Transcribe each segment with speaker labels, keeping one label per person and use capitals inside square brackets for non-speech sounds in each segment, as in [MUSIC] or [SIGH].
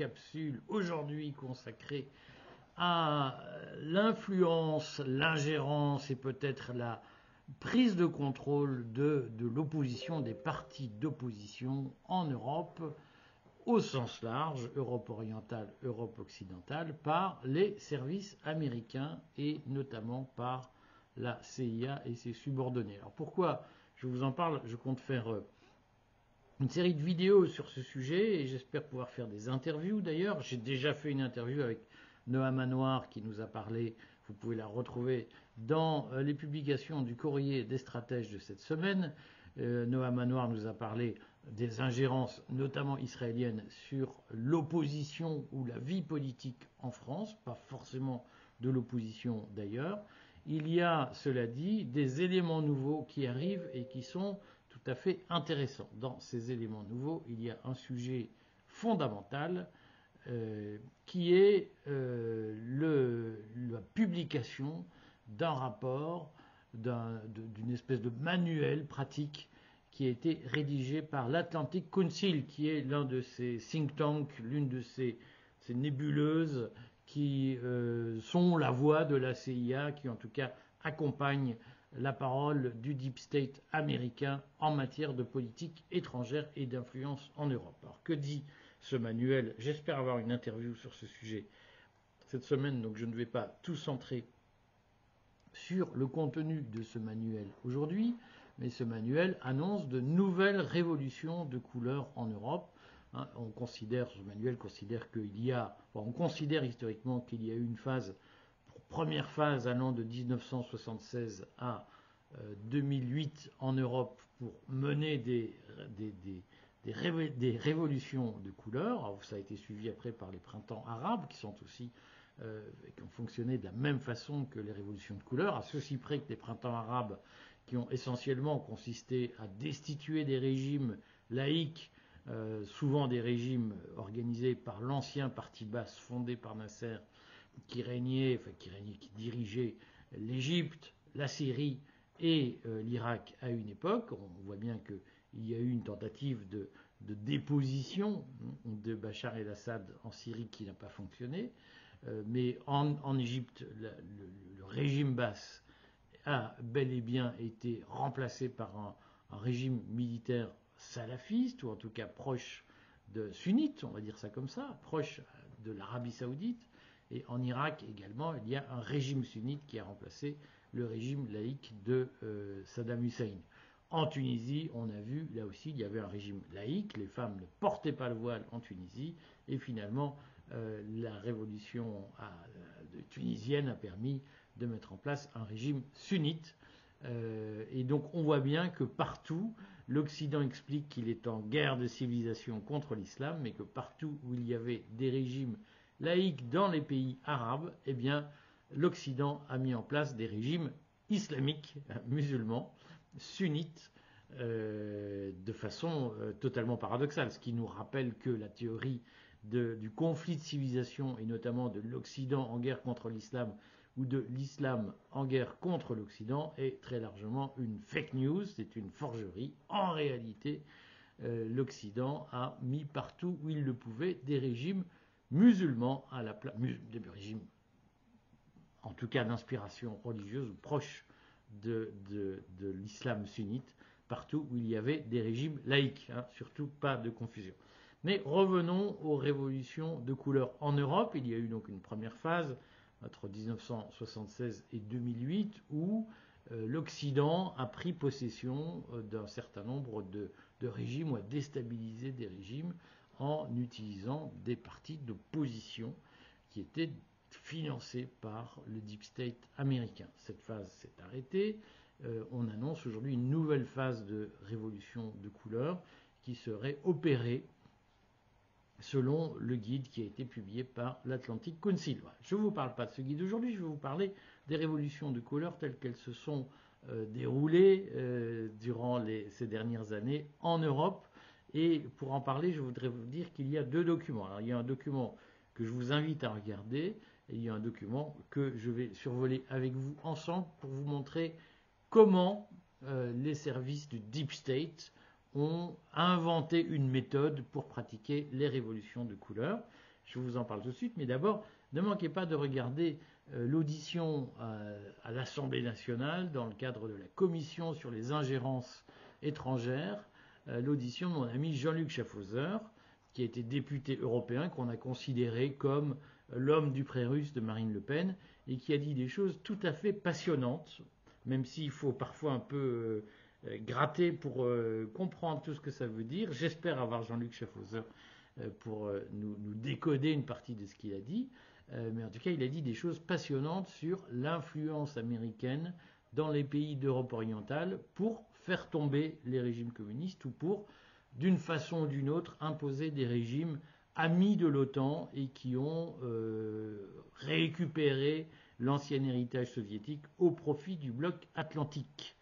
Speaker 1: capsule aujourd'hui consacrée à l'influence, l'ingérence et peut-être la prise de contrôle de, de l'opposition, des partis d'opposition en Europe, au sens large, Europe orientale, Europe occidentale, par les services américains et notamment par la CIA et ses subordonnés. Alors pourquoi je vous en parle? Je compte faire euh, une série de vidéos sur ce sujet et j'espère pouvoir faire des interviews d'ailleurs. J'ai déjà fait une interview avec Noah Manoir qui nous a parlé, vous pouvez la retrouver dans euh, les publications du courrier des stratèges de cette semaine. Euh, Noah Manoir nous a parlé des ingérences, notamment israéliennes, sur l'opposition ou la vie politique en France, pas forcément de l'opposition d'ailleurs. Il y a, cela dit, des éléments nouveaux qui arrivent et qui sont tout à fait intéressants. Dans ces éléments nouveaux, il y a un sujet fondamental euh, qui est euh, la publication d'un rapport, d'une espèce de manuel pratique qui a été rédigé par l'Atlantic Council, qui est l'un de ces think tanks, l'une de ces, nébuleuses qui euh, sont la voix de la CIA, qui en tout cas accompagnent la parole du deep state américain en matière de politique étrangère et d'influence en Europe. Alors que dit ce manuel? J'espère avoir une interview sur ce sujet cette semaine, donc je ne vais pas tout centrer sur le contenu de ce manuel aujourd'hui, mais ce manuel annonce de nouvelles révolutions de couleurs en Europe. Hein, on considère, ce manuel considère qu'il y a, on considère historiquement qu'il y a eu une phase, première phase allant de 1976 à 2008 euh, en Europe pour mener des, révolutions de couleurs. ça a été suivi après par les printemps arabes qui sont aussi euh, qui ont fonctionné de la même façon que les révolutions de couleurs, à ceci près que les printemps arabes qui ont essentiellement consisté à destituer des régimes laïques, euh, souvent des régimes organisés par l'ancien parti basse fondé par Nasser, qui régnait, enfin qui dirigeait l'Égypte, la Syrie et euh, l'Irak à une époque. On voit bien qu'il y a eu une tentative de, déposition de Bachar el-Assad en Syrie qui n'a pas fonctionné. Euh, mais en, Égypte, le, régime basse a bel et bien été remplacé par un, régime militaire salafiste, ou en tout cas proche de sunnite, on va dire ça comme ça, proche de l'Arabie saoudite. Et en Irak également, il y a un régime sunnite qui a remplacé le régime laïque de euh, Saddam Hussein. En Tunisie, on a vu, là aussi, il y avait un régime laïque, les femmes ne portaient pas le voile en Tunisie, et finalement, euh, la révolution tunisienne a permis de mettre en place un régime sunnite. Euh, et donc on voit bien que partout, l'Occident explique qu'il est en guerre de civilisation contre l'islam, mais que partout où il y avait des régimes laïques dans les pays arabes, eh bien l'Occident a mis en place des régimes islamiques, musulmans, sunnites, euh, de façon totalement paradoxale, ce qui nous rappelle que la théorie du conflit de civilisation et notamment de l'Occident en guerre contre l'islam ou de l'islam en guerre contre l'Occident est très largement une fake news, c'est une forgerie. En réalité, euh, l'Occident a mis partout où il le pouvait des régimes musulmans à la place, des régimes en tout cas d'inspiration religieuse proche de, l'islam sunnite, partout où il y avait des régimes laïques, hein, surtout pas de confusion. Mais revenons aux révolutions de couleur en Europe. Il y a eu donc une première phase entre 1976 et 2008 où euh, l'Occident a pris possession euh, d'un certain nombre de, régimes ou a déstabilisé des régimes en utilisant des partis d'opposition qui étaient financés par le deep state américain. Cette phase s'est arrêtée. Euh, on annonce aujourd'hui une nouvelle phase de révolution de couleur qui serait opérée selon le guide qui a été publié par l'Atlantic Council. Je ne vous parle pas de ce guide aujourd'hui, je vais vous parler des révolutions de couleur telles qu'elles se sont euh, déroulées euh, durant ces dernières années en Europe. Et pour en parler, je voudrais vous dire qu'il y a deux documents. Alors, il y a un document que je vous invite à regarder, et il y a un document que je vais survoler avec vous ensemble pour vous montrer comment euh, les services du Deep State ont inventé une méthode pour pratiquer les révolutions de couleur. Je vous en parle tout de suite, mais d'abord, ne manquez pas de regarder euh, l'audition euh, à l'Assemblée nationale dans le cadre de la commission sur les ingérences étrangères, l'audition de mon ami Jean-Luc Schaffhauser, qui a été député européen, qu'on a considéré comme l'homme du pré-russe de Marine Le Pen, et qui a dit des choses tout à fait passionnantes, même s'il faut parfois un peu gratter pour comprendre tout ce que ça veut dire. J'espère avoir Jean-Luc Schaffhauser pour nous, décoder une partie de ce qu'il a dit. Euh, mais en tout cas, il a dit des choses passionnantes sur l'influence américaine dans les pays d'Europe orientale pour faire tomber les régimes communistes ou pour, d'une façon ou d'une autre, imposer des régimes amis de l'OTAN et qui ont euh, récupéré l'ancien héritage soviétique au profit du bloc atlantique.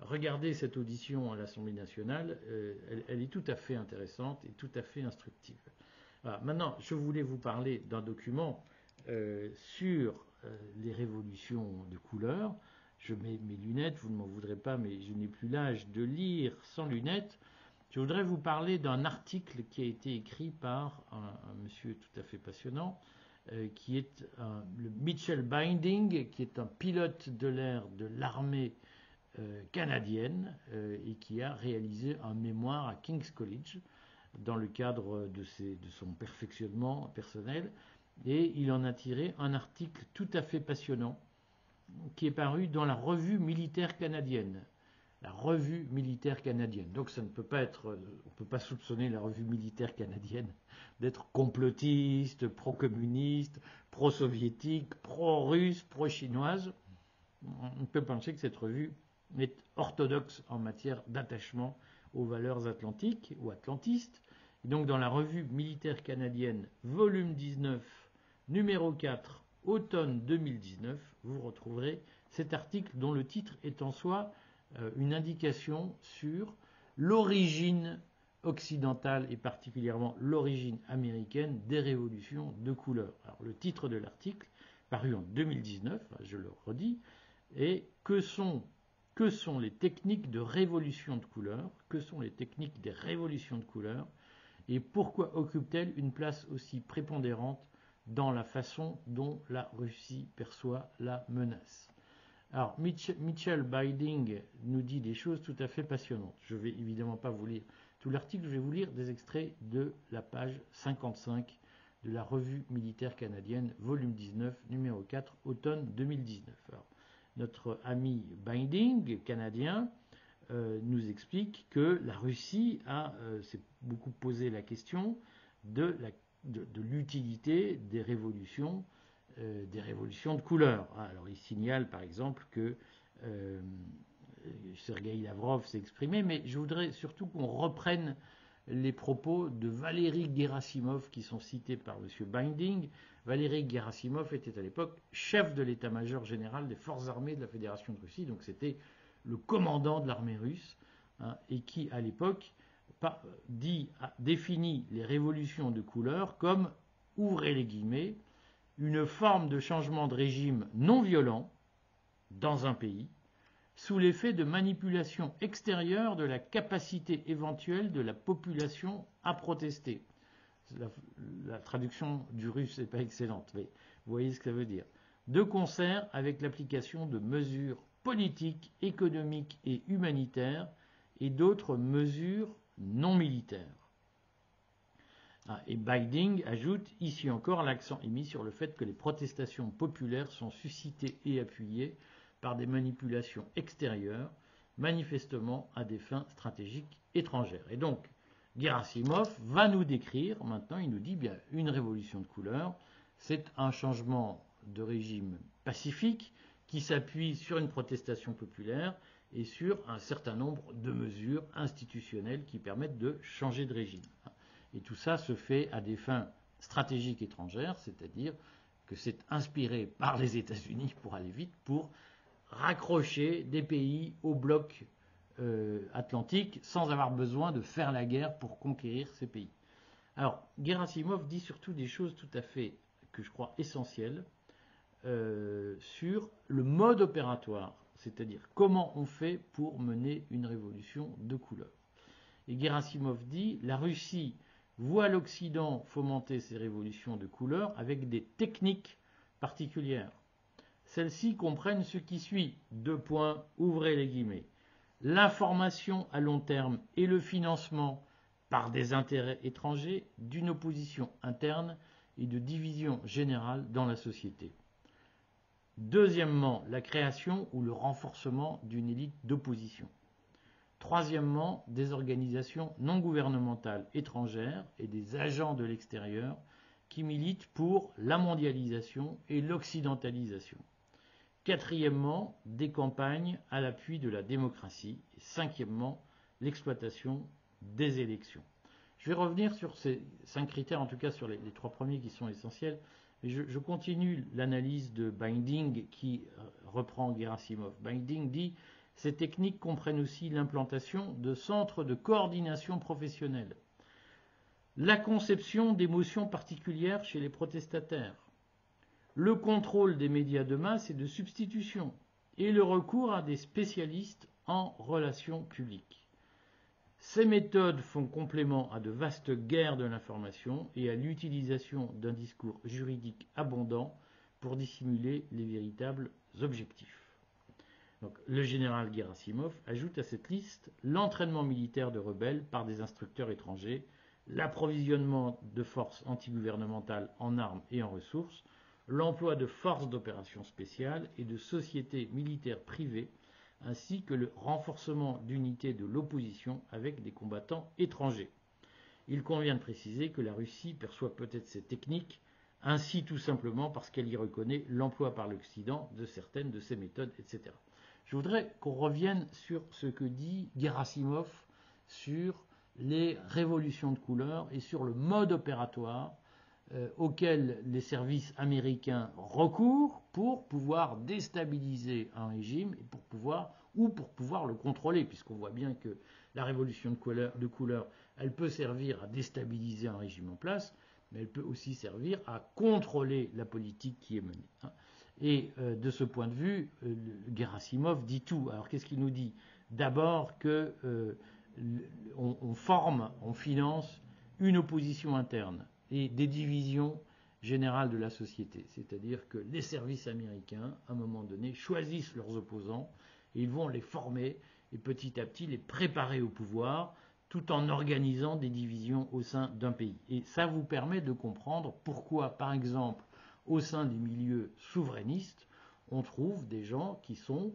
Speaker 1: Regardez cette audition à l'Assemblée nationale, euh, elle, est tout à fait intéressante et tout à fait instructive. Maintenant, je voulais vous parler d'un document euh, sur les révolutions de couleur. Je mets mes lunettes, vous ne m'en voudrez pas, mais je n'ai plus l'âge de lire sans lunettes. Je voudrais vous parler d'un article qui a été écrit par un, monsieur tout à fait passionnant, euh, qui est le Mitchell Binding, qui est un pilote de l'air de l'armée canadienne et qui a réalisé un mémoire à King's College dans le cadre de, son perfectionnement personnel. Et il en a tiré un article tout à fait passionnant qui est paru dans la revue militaire canadienne. La revue militaire canadienne. Donc ça ne peut pas être, on ne peut pas soupçonner la revue militaire canadienne [LAUGHS] d'être complotiste, pro-communiste, pro-soviétique, pro-russe, pro-chinoise. On peut penser que cette revue est orthodoxe en matière d'attachement aux valeurs atlantiques ou atlantistes. Et donc dans la revue militaire canadienne, volume 19, numéro 4, automne 2019, vous retrouverez cet article dont le titre est en soi euh, une indication sur l'origine occidentale et particulièrement l'origine américaine des révolutions de couleur. Alors le titre de l'article, paru en 2019, je le redis, est Que sont que sont les techniques de révolution de couleur, que sont les techniques des révolutions de couleur, et pourquoi occupent-elles une place aussi prépondérante dans la façon dont la Russie perçoit la menace. Alors, Mitchell Biding nous dit des choses tout à fait passionnantes. Je ne vais évidemment pas vous lire tout l'article, je vais vous lire des extraits de la page 55 de la revue militaire canadienne, volume 19, numéro 4, automne 2019 notre ami Binding, canadien, euh, nous explique que la Russie euh, s'est beaucoup posé la question de, l'utilité des révolutions, euh, des révolutions de couleur. Alors il signale par exemple que Sergei Lavrov s'est exprimé, mais je voudrais surtout qu'on reprenne les propos de Valéry Gerasimov qui sont cités par M. Binding. Valéry Gerasimov était à l'époque chef de l'état-major général des forces armées de la Fédération de Russie, donc c'était le commandant de l'armée russe, hein, et qui à l'époque dit, a défini les révolutions de couleur comme, ouvrez les guillemets, une forme de changement de régime non violent dans un pays, sous l'effet de manipulation extérieure de la capacité éventuelle de la population à protester. La, traduction du russe n'est pas excellente, mais vous voyez ce que ça veut dire. De concert avec l'application de mesures politiques, économiques et humanitaires et d'autres mesures non militaires. Ah, et Biding ajoute ici encore l'accent est mis sur le fait que les protestations populaires sont suscitées et appuyées par des manipulations extérieures, manifestement à des fins stratégiques étrangères. Et donc, Gerasimov va nous décrire, maintenant il nous dit bien une révolution de couleur, c'est un changement de régime pacifique qui s'appuie sur une protestation populaire et sur un certain nombre de mesures institutionnelles qui permettent de changer de régime. Et tout ça se fait à des fins stratégiques étrangères, c'est-à-dire que c'est inspiré par les États-Unis, pour aller vite, pour raccrocher des pays au bloc euh, atlantique sans avoir besoin de faire la guerre pour conquérir ces pays. Alors, Gerasimov dit surtout des choses tout à fait, que je crois, essentielles euh, sur le mode opératoire, c'est-à-dire comment on fait pour mener une révolution de couleur. Et Gerasimov dit la Russie voit l'Occident fomenter ces révolutions de couleur avec des techniques particulières. Celles-ci comprennent ce qui suit. Deux points, ouvrez les guillemets. L'information à long terme et le financement par des intérêts étrangers d'une opposition interne et de division générale dans la société. Deuxièmement, la création ou le renforcement d'une élite d'opposition. Troisièmement, des organisations non gouvernementales étrangères et des agents de l'extérieur qui militent pour la mondialisation et l'occidentalisation. Quatrièmement, des campagnes à l'appui de la démocratie. Cinquièmement, l'exploitation des élections. Je vais revenir sur ces cinq critères, en tout cas sur les, trois premiers qui sont essentiels. Je, continue l'analyse de Binding qui euh, reprend Gerasimov. Binding dit ces techniques comprennent aussi l'implantation de centres de coordination professionnelle, la conception d'émotions particulières chez les protestataires, le contrôle des médias de masse et de substitution, et le recours à des spécialistes en relations publiques. Ces méthodes font complément à de vastes guerres de l'information et à l'utilisation d'un discours juridique abondant pour dissimuler les véritables objectifs. le général Gerasimov ajoute à cette liste l'entraînement militaire de rebelles par des instructeurs étrangers, l'approvisionnement de forces antigouvernementales en armes et en ressources, l'emploi de forces d'opération spéciales et de sociétés militaires privées ainsi que le renforcement d'unités de l'opposition avec des combattants étrangers. Il convient de préciser que la Russie perçoit peut-être ces techniques ainsi tout simplement parce qu'elle y reconnaît l'emploi par l'Occident de certaines de ces méthodes, etc. Je voudrais qu'on revienne sur ce que dit Gerasimov sur les révolutions de couleur et sur le mode opératoire euh, auquel les services américains recourent pour pouvoir déstabiliser un régime ou pour pouvoir le contrôler, puisqu'on voit bien que la révolution de couleur, elle peut servir à déstabiliser un régime en place, mais elle peut aussi servir à contrôler la politique qui est menée. Hein. Et euh, de ce point de vue, euh, Gerasimov dit tout. Alors qu'est-ce qu'il nous dit? D'abord que on forme, on finance une opposition interne et des divisions générales de la société. C'est-à-dire que les services américains, à un moment donné, choisissent leurs opposants et ils vont les former et petit à petit les préparer au pouvoir tout en organisant des divisions au sein d'un pays. Et ça vous permet de comprendre pourquoi, par exemple, au sein des milieux souverainistes, on trouve des gens qui sont,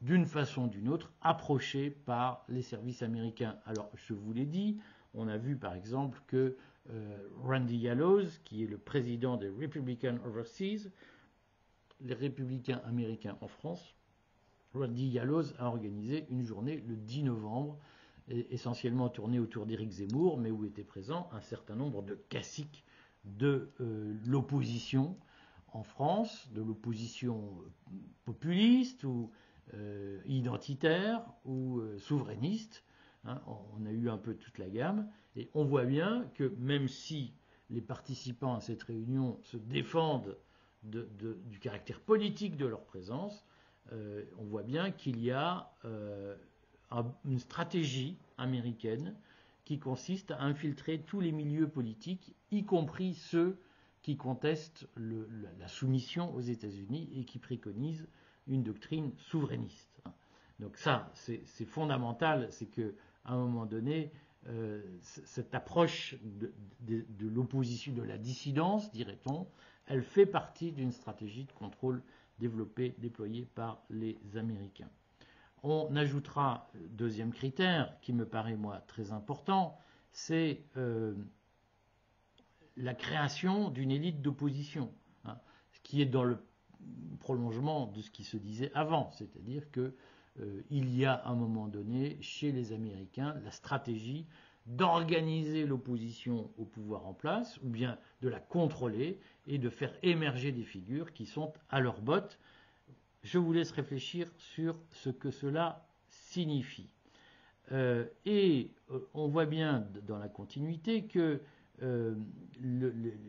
Speaker 1: d'une façon ou d'une autre, approchés par les services américains. Alors, je vous l'ai dit, on a vu par exemple que Randy Yallows, qui est le président des Republican Overseas, les républicains américains en France, Randy Yallows a organisé une journée le 10 novembre, essentiellement tournée autour d'Éric Zemmour, mais où étaient présents un certain nombre de classiques de euh, l'opposition en France, de l'opposition populiste ou euh, identitaire ou souverainiste, Hein, on a eu un peu toute la gamme, et on voit bien que même si les participants à cette réunion se défendent du caractère politique de leur présence, euh, on voit bien qu'il y a euh, une stratégie américaine qui consiste à infiltrer tous les milieux politiques, y compris ceux qui contestent la, soumission aux États-Unis et qui préconisent une doctrine souverainiste. Donc ça, c'est fondamental, c'est que à un moment donné, euh, cette approche de, l'opposition, de la dissidence, dirait-on, elle fait partie d'une stratégie de contrôle développée, déployée par les Américains. On ajoutera deuxième critère qui me paraît moi très important, c'est euh, la création d'une élite d'opposition, hein, ce qui est dans le prolongement de ce qui se disait avant, c'est-à-dire que euh, il y a à un moment donné chez les Américains la stratégie d'organiser l'opposition au pouvoir en place, ou bien de la contrôler et de faire émerger des figures qui sont à leur botte. Je vous laisse réfléchir sur ce que cela signifie. Euh, et euh, on voit bien dans la continuité que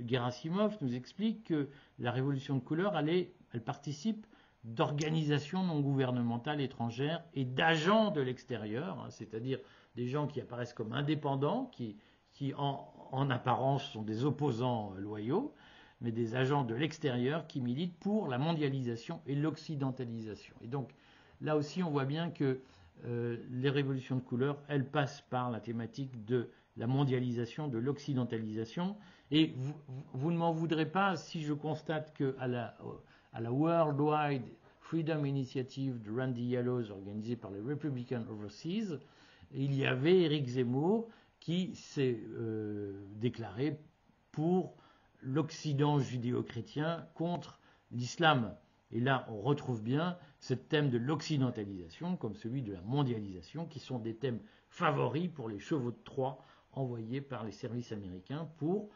Speaker 1: Gerasimov nous explique que la révolution de couleur, elle participe d'organisations non gouvernementales étrangères et d'agents de l'extérieur, hein, c'est-à-dire des gens qui apparaissent comme indépendants, qui, qui en, apparence sont des opposants loyaux, mais des agents de l'extérieur qui militent pour la mondialisation et l'occidentalisation. Et donc là aussi, on voit bien que euh, les révolutions de couleur, elles passent par la thématique de la mondialisation, de l'occidentalisation. Et vous, ne m'en voudrez pas si je constate qu'à la, à la Worldwide Freedom Initiative de Randy Yellows, organisée par les Republican Overseas, il y avait Eric Zemmour qui s'est euh, déclaré pour l'Occident judéo-chrétien contre l'islam. Et là, on retrouve bien ce thème de l'occidentalisation comme celui de la mondialisation, qui sont des thèmes favoris pour les chevaux de Troie envoyés par les services américains pour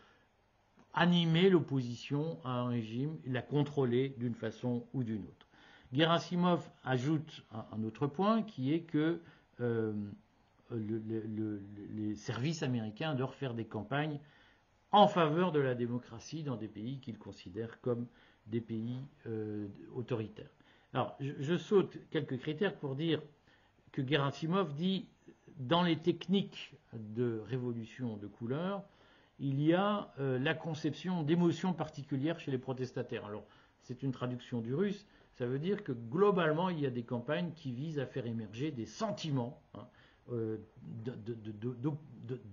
Speaker 1: animer l'opposition à un régime, la contrôler d'une façon ou d'une autre. Gerasimov ajoute un, autre point qui est que euh, les services américains doivent faire des campagnes en faveur de la démocratie dans des pays qu'ils considèrent comme des pays euh, autoritaires. Alors, je, saute quelques critères pour dire que Gerasimov dit dans les techniques de révolution de couleur, il y a euh, la conception d'émotions particulières chez les protestataires. Alors, c'est une traduction du russe. Ça veut dire que globalement, il y a des campagnes qui visent à faire émerger des sentiments hein, euh,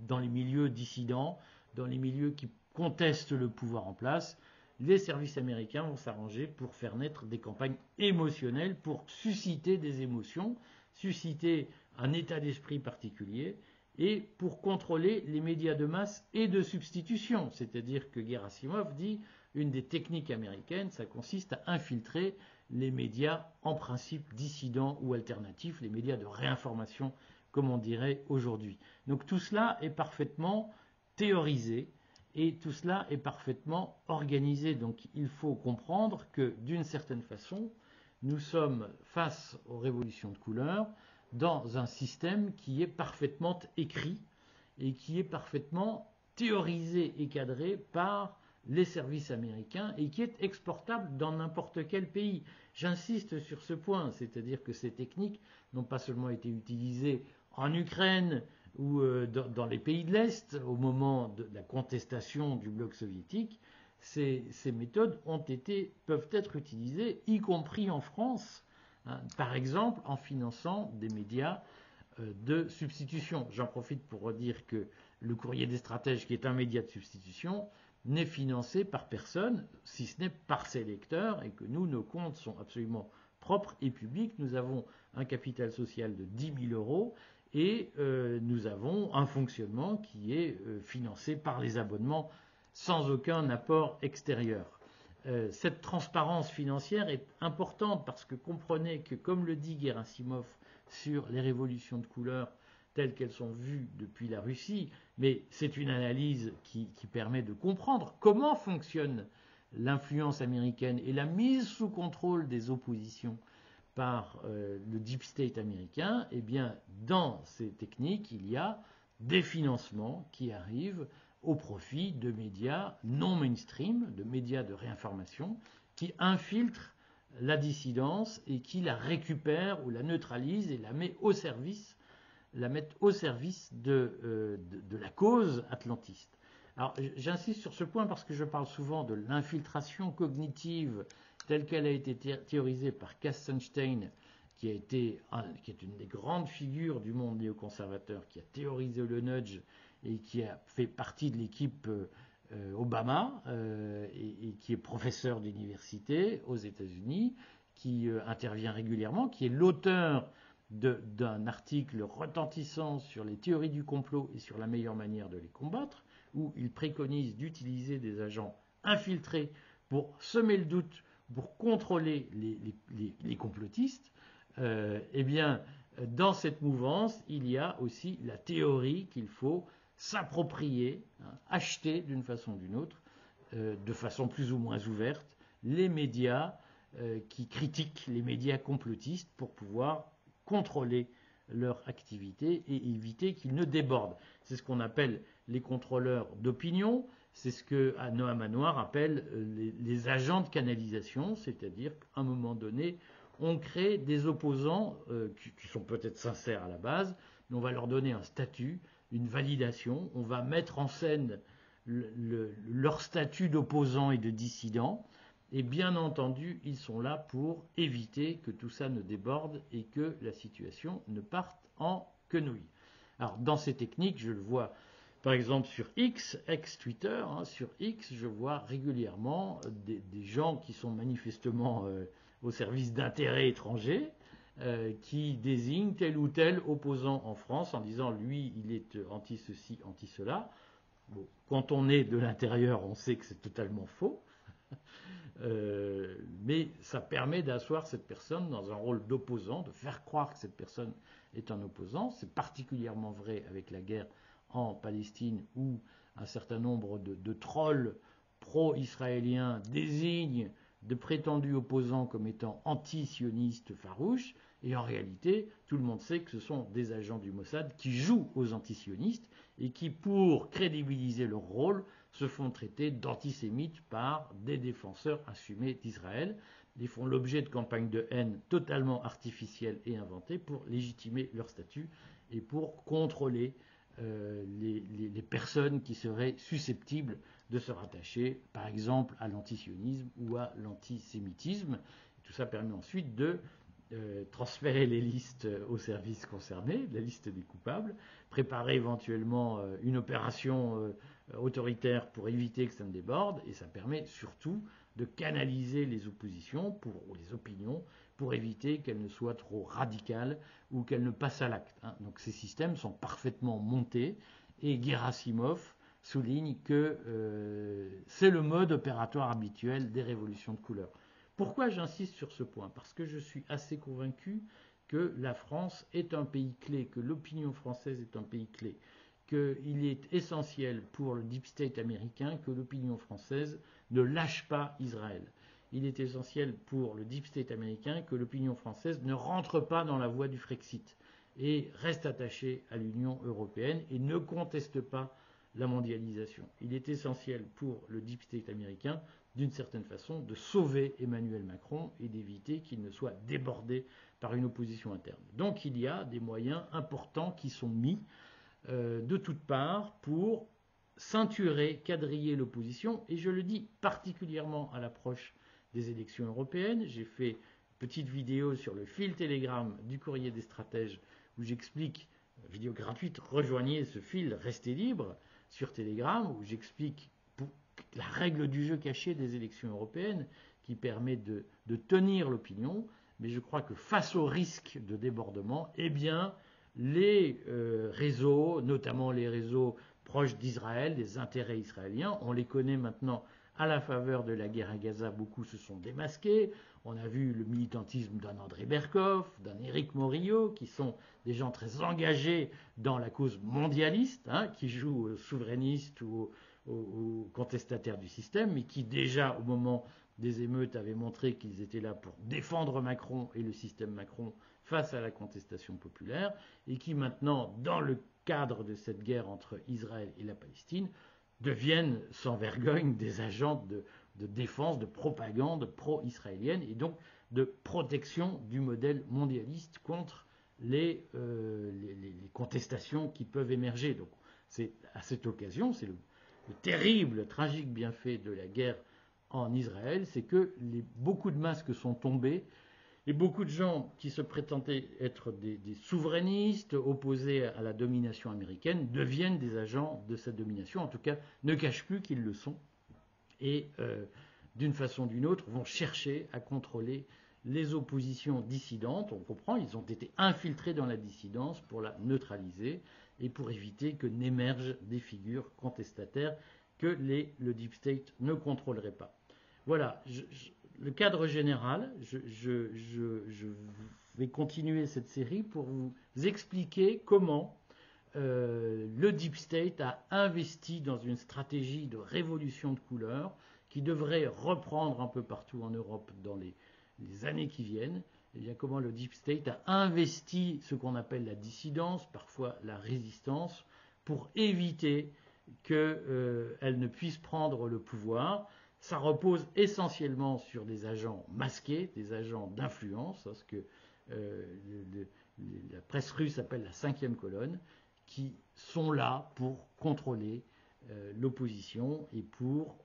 Speaker 1: dans les milieux dissidents, dans les milieux qui contestent le pouvoir en place, les services américains vont s'arranger pour faire naître des campagnes émotionnelles, pour susciter des émotions, susciter un état d'esprit particulier, et pour contrôler les médias de masse et de substitution. C'est-à-dire que Gerasimov dit une des techniques américaines, ça consiste à infiltrer les médias en principe dissidents ou alternatifs, les médias de réinformation, comme on dirait aujourd'hui. Donc tout cela est parfaitement théorisé et tout cela est parfaitement organisé. Donc il faut comprendre que d'une certaine façon, nous sommes face aux révolutions de couleur dans un système qui est parfaitement écrit et qui est parfaitement théorisé et cadré par les services américains et qui est exportable dans n'importe quel pays. J'insiste sur ce point, c'est-à-dire que ces techniques n'ont pas seulement été utilisées en Ukraine, ou euh, dans, les pays de l'Est, au moment de la contestation du bloc soviétique, ces, méthodes ont été, peuvent être utilisées, y compris en France, hein, par exemple en finançant des médias euh, de substitution. J'en profite pour redire que le courrier des stratèges, qui est un média de substitution, n'est financé par personne, si ce n'est par ses lecteurs, et que nous, nos comptes sont absolument propres et publics. Nous avons un capital social de 10 000 euros et euh, nous avons un fonctionnement qui est euh, financé par les abonnements sans aucun apport extérieur. Euh, cette transparence financière est importante parce que comprenez que, comme le dit Gerasimov sur les révolutions de couleur telles qu'elles sont vues depuis la Russie, mais c'est une analyse qui, permet de comprendre comment fonctionne l'influence américaine et la mise sous contrôle des oppositions par euh, le deep state américain, eh bien, dans ces techniques, il y a des financements qui arrivent au profit de médias non mainstream, de médias de réinformation, qui infiltrent la dissidence et qui la récupèrent ou la neutralisent et la mettent au service, la mettent au service de, euh, la cause atlantiste. Alors, j'insiste sur ce point parce que je parle souvent de l'infiltration cognitive telle qu'elle a été théorisée par Kastenstein, qui, a été qui est une des grandes figures du monde néoconservateur, qui a théorisé le nudge et qui a fait partie de l'équipe euh, Obama, euh, et, qui est professeur d'université aux États-Unis, qui euh, intervient régulièrement, qui est l'auteur d'un article retentissant sur les théories du complot et sur la meilleure manière de les combattre, où il préconise d'utiliser des agents infiltrés pour semer le doute pour contrôler les, complotistes, euh, eh bien, dans cette mouvance, il y a aussi la théorie qu'il faut s'approprier, hein, acheter d'une façon ou d'une autre, euh, de façon plus ou moins ouverte, les médias euh, qui critiquent les médias complotistes pour pouvoir contrôler leur activité et éviter qu'ils ne débordent. C'est ce qu'on appelle les contrôleurs d'opinion, c'est ce que Noam Manoir appelle euh, les, agents de canalisation, c'est-à-dire qu'à un moment donné, on crée des opposants euh, qui, sont peut-être sincères à la base, on va leur donner un statut, une validation, on va mettre en scène leur statut d'opposant et de dissident, et bien entendu, ils sont là pour éviter que tout ça ne déborde et que la situation ne parte en quenouille. Alors, dans ces techniques, je le vois par exemple sur X, ex-Twitter, hein, sur X, je vois régulièrement des, gens qui sont manifestement euh, au service d'intérêts étrangers, euh, qui désignent tel ou tel opposant en France en disant lui, il est anti-ceci, anti-cela. quand on est de l'intérieur, on sait que c'est totalement faux. [LAUGHS] Euh, mais ça permet d'asseoir cette personne dans un rôle d'opposant, de faire croire que cette personne est un opposant. C'est particulièrement vrai avec la guerre en Palestine où un certain nombre de, trolls pro-israéliens désignent de prétendus opposants comme étant anti-sionistes farouches, et en réalité, tout le monde sait que ce sont des agents du Mossad qui jouent aux antisionistes et qui, pour crédibiliser leur rôle, se font traiter d'antisémites par des défenseurs assumés d'Israël. Ils font l'objet de campagnes de haine totalement artificielles et inventées pour légitimer leur statut et pour contrôler euh, les, personnes qui seraient susceptibles de se rattacher, par exemple, à l'antisionisme ou à l'antisémitisme. Tout ça permet ensuite de euh, transférer les listes aux services concernés, la liste des coupables, préparer éventuellement euh, une opération autoritaire pour éviter que ça ne déborde, et ça permet surtout de canaliser les oppositions ou les opinions pour éviter qu'elles ne soient trop radicales ou qu'elles ne passent à l'acte. Hein. Donc ces systèmes sont parfaitement montés et Gerasimov souligne que euh, c'est le mode opératoire habituel des révolutions de couleur. Pourquoi j'insiste sur ce point? Parce que je suis assez convaincu que la France est un pays clé, que l'opinion française est un pays clé, qu'il est essentiel pour le deep state américain que l'opinion française ne lâche pas Israël il est essentiel pour le deep state américain que l'opinion française ne rentre pas dans la voie du Frexit et reste attachée à l'Union européenne et ne conteste pas la mondialisation. Il est essentiel pour le deep state américain, d'une certaine façon, de sauver Emmanuel Macron et d'éviter qu'il ne soit débordé par une opposition interne. Donc il y a des moyens importants qui sont mis euh, de toutes parts pour ceinturer, quadriller l'opposition, et je le dis particulièrement à l'approche des élections européennes. J'ai fait une petite vidéo sur le fil Telegram du courrier des stratèges où j'explique, vidéo gratuite, rejoignez ce fil, restez libre sur Telegram, où j'explique la règle du jeu caché des élections européennes qui permet de, tenir l'opinion. Mais je crois que face au risque de débordement, eh bien, les euh, réseaux, notamment les réseaux proches d'Israël, des intérêts israéliens, on les connaît maintenant à la faveur de la guerre à Gaza, beaucoup se sont démasqués. On a vu le militantisme d'un André Berkoff, d'un Éric Morillo, qui sont des gens très engagés dans la cause mondialiste, hein, qui jouent aux souverainistes ou aux, contestataires du système, mais qui déjà au moment des émeutes avaient montré qu'ils étaient là pour défendre Macron et le système Macron face à la contestation populaire, et qui maintenant, dans le cadre de cette guerre entre Israël et la Palestine, deviennent sans vergogne des agents de, défense, de propagande pro-israélienne et donc de protection du modèle mondialiste contre les, euh, contestations qui peuvent émerger. Donc c'est à cette occasion, c'est le, terrible, tragique bienfait de la guerre en Israël, c'est que beaucoup de masques sont tombés et beaucoup de gens qui se prétendaient être des, souverainistes opposés à la domination américaine deviennent des agents de cette domination, en tout cas ne cachent plus qu'ils le sont, et euh, d'une façon ou d'une autre vont chercher à contrôler les oppositions dissidentes. On comprend, ils ont été infiltrés dans la dissidence pour la neutraliser et pour éviter que n'émergent des figures contestataires que le Deep State ne contrôlerait pas. Voilà, le cadre général, je, vais continuer cette série pour vous expliquer comment euh, le Deep State a investi dans une stratégie de révolution de couleur qui devrait reprendre un peu partout en Europe dans les, années qui viennent. Eh comment le Deep State a investi ce qu'on appelle la dissidence, parfois la résistance, pour éviter qu'elle euh, ne puisse prendre le pouvoir? Ça repose essentiellement sur des agents masqués, des agents d'influence, parce que euh, la presse russe appelle la cinquième colonne, qui sont là pour contrôler euh, l'opposition et pour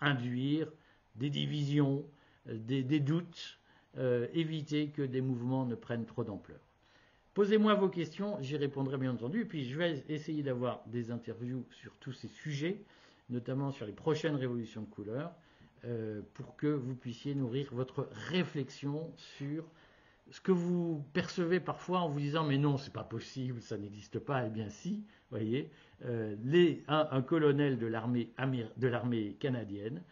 Speaker 1: induire des divisions, des, doutes, euh, éviter que des mouvements ne prennent trop d'ampleur. Posez-moi vos questions, j'y répondrai bien entendu, et puis je vais essayer d'avoir des interviews sur tous ces sujets, notamment sur les prochaines révolutions de couleur, pour que vous puissiez nourrir votre réflexion sur ce que vous percevez parfois en vous disant mais non, c'est pas possible, ça n'existe pas, eh bien si, voyez, euh, un, colonel de l'armée canadienne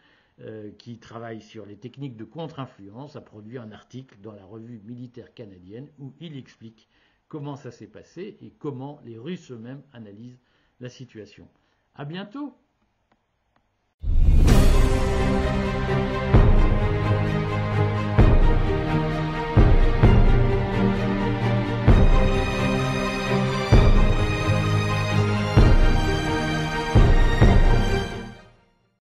Speaker 1: euh, qui travaille sur les techniques de contre-influence, a produit un article dans la revue militaire canadienne où il explique comment ça s'est passé et comment les Russes eux-mêmes analysent la situation. À bientôt!